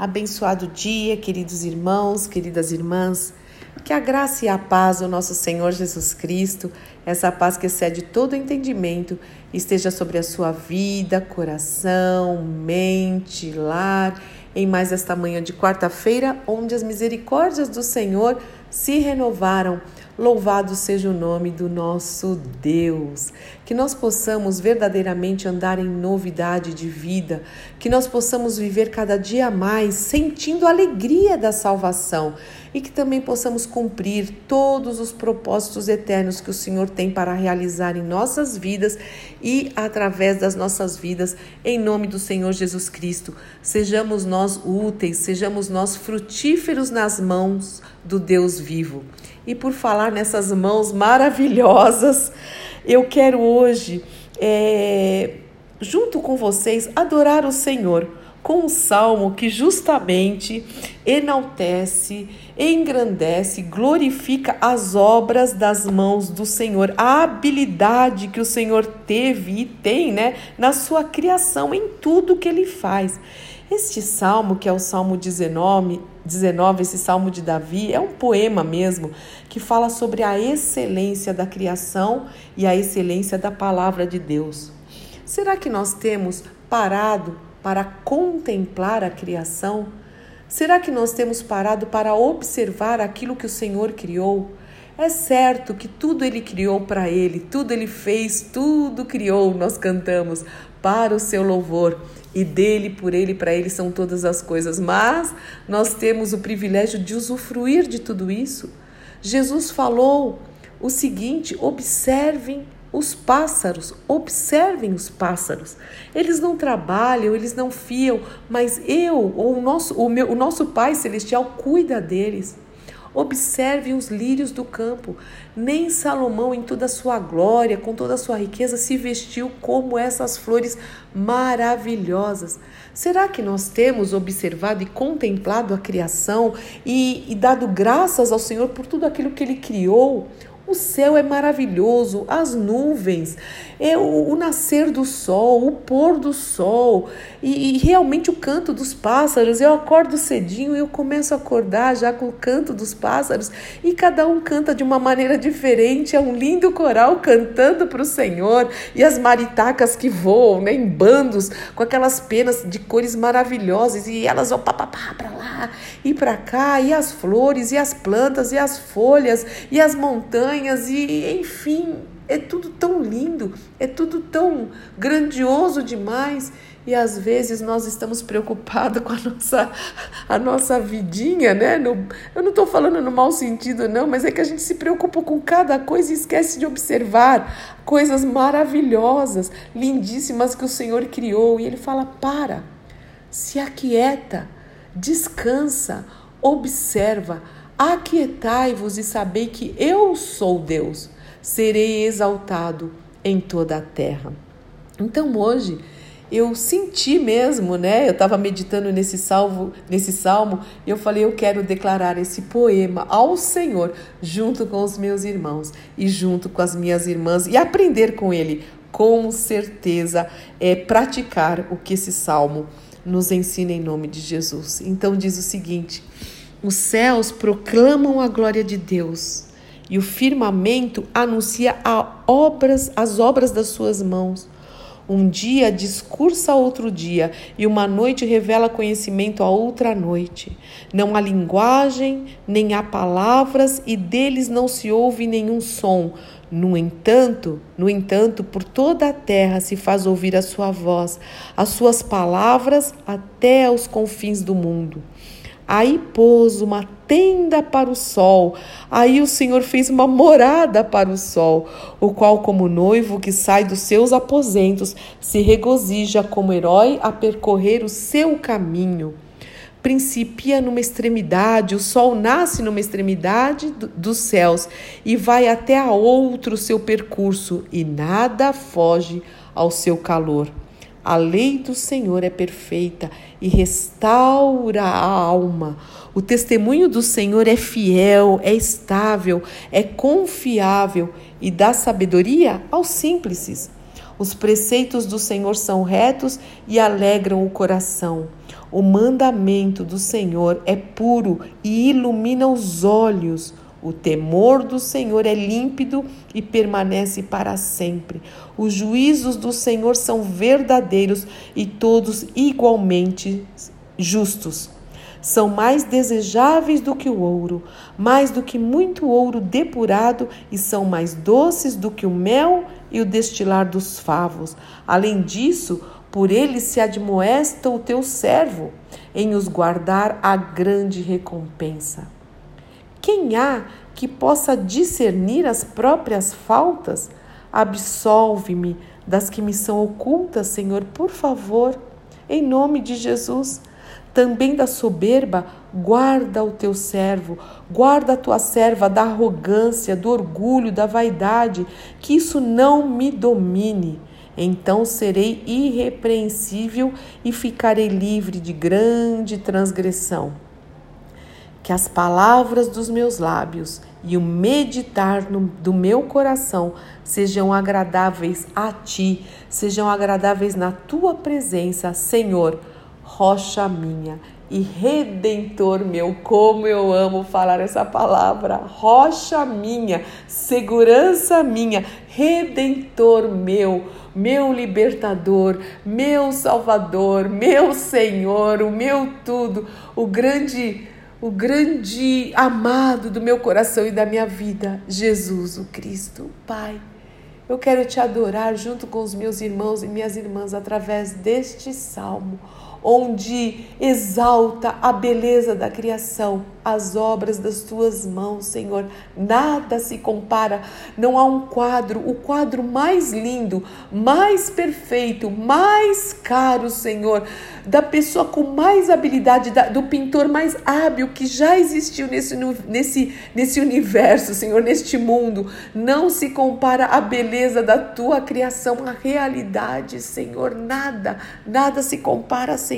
Abençoado dia, queridos irmãos, queridas irmãs. Que a graça e a paz do nosso Senhor Jesus Cristo, essa paz que excede todo entendimento, esteja sobre a sua vida, coração, mente, lar, em mais esta manhã de quarta-feira, onde as misericórdias do Senhor se renovaram. Louvado seja o nome do nosso Deus. Que nós possamos verdadeiramente andar em novidade de vida, que nós possamos viver cada dia mais sentindo a alegria da salvação e que também possamos cumprir todos os propósitos eternos que o Senhor tem para realizar em nossas vidas e através das nossas vidas, em nome do Senhor Jesus Cristo. Sejamos nós úteis, sejamos nós frutíferos nas mãos do Deus vivo. E por falar nessas mãos maravilhosas, eu quero hoje, é, junto com vocês, adorar o Senhor com um salmo que justamente enaltece, engrandece, glorifica as obras das mãos do Senhor, a habilidade que o Senhor teve e tem, né, na sua criação, em tudo que ele faz. Este salmo, que é o Salmo 19, 19, esse salmo de Davi, é um poema mesmo que fala sobre a excelência da criação e a excelência da palavra de Deus. Será que nós temos parado para contemplar a criação? Será que nós temos parado para observar aquilo que o Senhor criou? É certo que tudo ele criou para ele, tudo ele fez, tudo criou, nós cantamos para o seu louvor e dele, por ele, para ele são todas as coisas. Mas nós temos o privilégio de usufruir de tudo isso. Jesus falou o seguinte: observem os pássaros, observem os pássaros. Eles não trabalham, eles não fiam, mas eu, ou o nosso, o meu, o nosso Pai Celestial cuida deles. Observem os lírios do campo. Nem Salomão, em toda a sua glória, com toda a sua riqueza, se vestiu como essas flores maravilhosas. Será que nós temos observado e contemplado a criação e, e dado graças ao Senhor por tudo aquilo que Ele criou? O céu é maravilhoso, as nuvens, é o, o nascer do sol, o pôr do sol e, e, realmente o canto dos pássaros. Eu acordo cedinho e eu começo a acordar já com o canto dos pássaros e cada um canta de uma maneira diferente. É um lindo coral cantando para o Senhor e as maritacas que voam né, em bandos com aquelas penas de cores maravilhosas e elas vão para lá e para cá e as flores e as plantas e as folhas e as montanhas montanhas e, enfim, é tudo tão lindo, é tudo tão grandioso demais. E às vezes nós estamos preocupados com a nossa, a nossa vidinha, né? No, eu não estou falando no mau sentido, não, mas é que a gente se preocupa com cada coisa e esquece de observar coisas maravilhosas, lindíssimas que o Senhor criou. E Ele fala: para, se aquieta, descansa, observa Aquietai-vos e sabei que eu sou Deus, serei exaltado em toda a terra. Então hoje eu senti mesmo, né? Eu estava meditando nesse salvo, nesse salmo, e eu falei, eu quero declarar esse poema ao Senhor junto com os meus irmãos e junto com as minhas irmãs e aprender com ele. Com certeza é praticar o que esse salmo nos ensina em nome de Jesus. Então diz o seguinte: os céus proclamam a glória de Deus e o firmamento anuncia obras, as obras das suas mãos. Um dia discursa outro dia, e uma noite revela conhecimento a outra noite. Não há linguagem, nem há palavras, e deles não se ouve nenhum som. No entanto, no entanto, por toda a terra se faz ouvir a sua voz, as suas palavras até aos confins do mundo. Aí pôs uma tenda para o sol. Aí o Senhor fez uma morada para o sol, o qual, como noivo que sai dos seus aposentos, se regozija como herói a percorrer o seu caminho. Principia numa extremidade, o sol nasce numa extremidade dos céus e vai até a outro seu percurso, e nada foge ao seu calor. A lei do Senhor é perfeita e restaura a alma. O testemunho do Senhor é fiel, é estável, é confiável e dá sabedoria aos simples. Os preceitos do Senhor são retos e alegram o coração. O mandamento do Senhor é puro e ilumina os olhos. O temor do Senhor é límpido e permanece para sempre. Os juízos do Senhor são verdadeiros e todos igualmente justos. São mais desejáveis do que o ouro, mais do que muito ouro depurado, e são mais doces do que o mel e o destilar dos favos. Além disso, por ele se admoesta o teu servo, em os guardar a grande recompensa. Quem há que possa discernir as próprias faltas? Absolve-me das que me são ocultas, Senhor, por favor, em nome de Jesus. Também da soberba, guarda o teu servo, guarda a tua serva da arrogância, do orgulho, da vaidade, que isso não me domine. Então serei irrepreensível e ficarei livre de grande transgressão. Que as palavras dos meus lábios e o meditar no, do meu coração sejam agradáveis a ti, sejam agradáveis na tua presença, Senhor, rocha minha e redentor meu. Como eu amo falar essa palavra, rocha minha, segurança minha, redentor meu meu libertador, meu salvador, meu Senhor, o meu tudo, o grande o grande amado do meu coração e da minha vida, Jesus o Cristo, Pai. Eu quero te adorar junto com os meus irmãos e minhas irmãs através deste salmo onde exalta a beleza da criação, as obras das tuas mãos, Senhor. Nada se compara, não há um quadro, o quadro mais lindo, mais perfeito, mais caro, Senhor, da pessoa com mais habilidade, do pintor mais hábil que já existiu nesse, nesse, nesse universo, Senhor, neste mundo. Não se compara a beleza da tua criação, a realidade, Senhor. Nada, nada se compara, Senhor.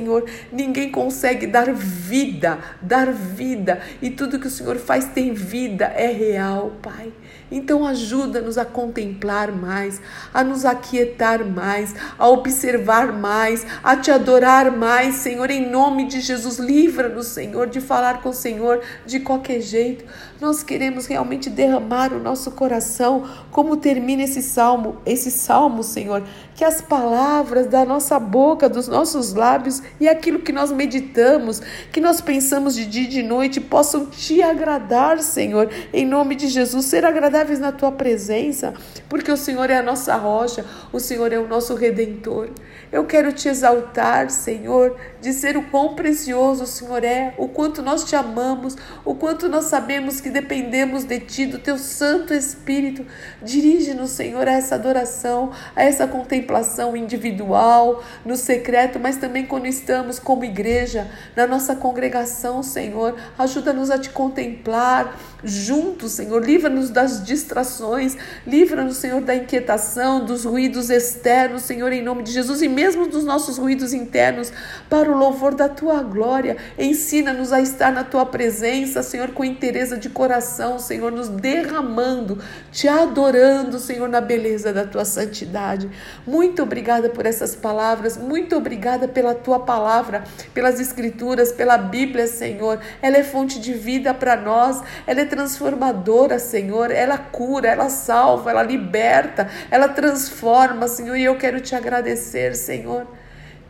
Ninguém consegue dar vida, dar vida. E tudo que o Senhor faz tem vida, é real, Pai. Então ajuda-nos a contemplar mais, a nos aquietar mais, a observar mais, a te adorar mais, Senhor, em nome de Jesus. Livra-nos, Senhor, de falar com o Senhor de qualquer jeito. Nós queremos realmente derramar o nosso coração, como termina esse salmo, esse salmo, Senhor, que as palavras da nossa boca, dos nossos lábios e aquilo que nós meditamos, que nós pensamos de dia e de noite, possam te agradar, Senhor, em nome de Jesus, ser agradáveis na tua presença, porque o Senhor é a nossa rocha, o Senhor é o nosso redentor. Eu quero te exaltar, Senhor, dizer o quão precioso o Senhor é, o quanto nós te amamos, o quanto nós sabemos que dependemos de ti, do teu Santo Espírito. Dirige-nos, Senhor, a essa adoração, a essa contemplação individual, no secreto, mas também quando estamos como igreja, na nossa congregação, Senhor. Ajuda-nos a te contemplar juntos, Senhor. Livra-nos das distrações, livra-nos, Senhor, da inquietação, dos ruídos externos, Senhor, em nome de Jesus, e mesmo dos nossos ruídos internos, para o louvor da tua glória. Ensina-nos a estar na tua presença, Senhor, com interesse de coração, Senhor, nos derramando, te adorando, Senhor, na beleza da tua santidade. Muito obrigada por essas palavras, muito obrigada pela tua palavra, pelas escrituras, pela Bíblia, Senhor. Ela é fonte de vida para nós, ela é transformadora, Senhor. Ela cura, ela salva, ela liberta, ela transforma, Senhor. E eu quero te agradecer, Senhor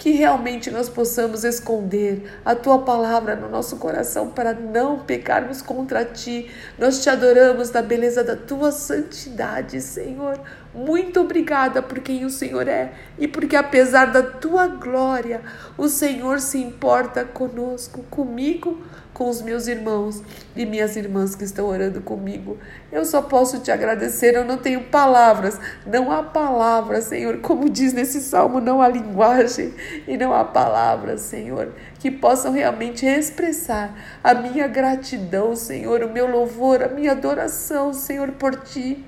que realmente nós possamos esconder a tua palavra no nosso coração para não pecarmos contra ti. Nós te adoramos na beleza da tua santidade, Senhor. Muito obrigada por quem o Senhor é e porque, apesar da tua glória, o Senhor se importa conosco, comigo com os meus irmãos e minhas irmãs que estão orando comigo. Eu só posso te agradecer, eu não tenho palavras, não há palavras, Senhor. Como diz nesse salmo, não há linguagem e não há palavras, Senhor, que possam realmente expressar a minha gratidão, Senhor, o meu louvor, a minha adoração, Senhor, por ti.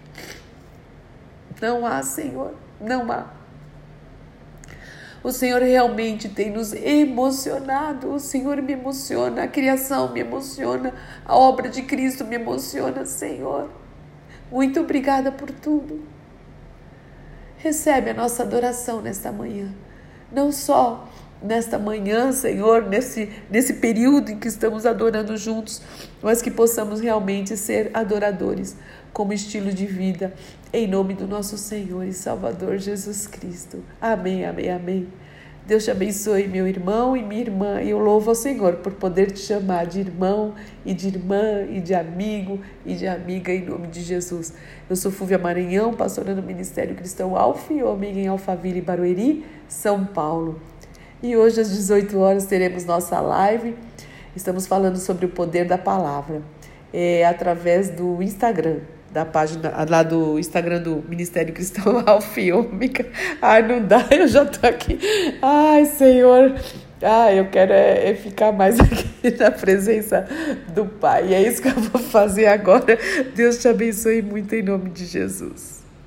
Não há, Senhor, não há. O Senhor realmente tem nos emocionado. O Senhor me emociona, a criação me emociona, a obra de Cristo me emociona, Senhor. Muito obrigada por tudo. Recebe a nossa adoração nesta manhã. Não só nesta manhã, Senhor, nesse, nesse período em que estamos adorando juntos, mas que possamos realmente ser adoradores como estilo de vida, em nome do nosso Senhor e Salvador Jesus Cristo. Amém, amém, amém. Deus te abençoe, meu irmão e minha irmã. E eu louvo ao Senhor por poder te chamar de irmão e de irmã e de amigo e de amiga em nome de Jesus. Eu sou Fúvia Maranhão, pastora no Ministério Cristão Alfa e Ômega em Alphaville, Barueri, São Paulo. E hoje às 18 horas teremos nossa live. Estamos falando sobre o poder da palavra é, através do Instagram da página lá do Instagram do Ministério Cristão Alfiômica. Ai, não dá, eu já tô aqui. Ai, Senhor. Ai, eu quero é, é ficar mais aqui na presença do Pai. E é isso que eu vou fazer agora. Deus te abençoe muito em nome de Jesus.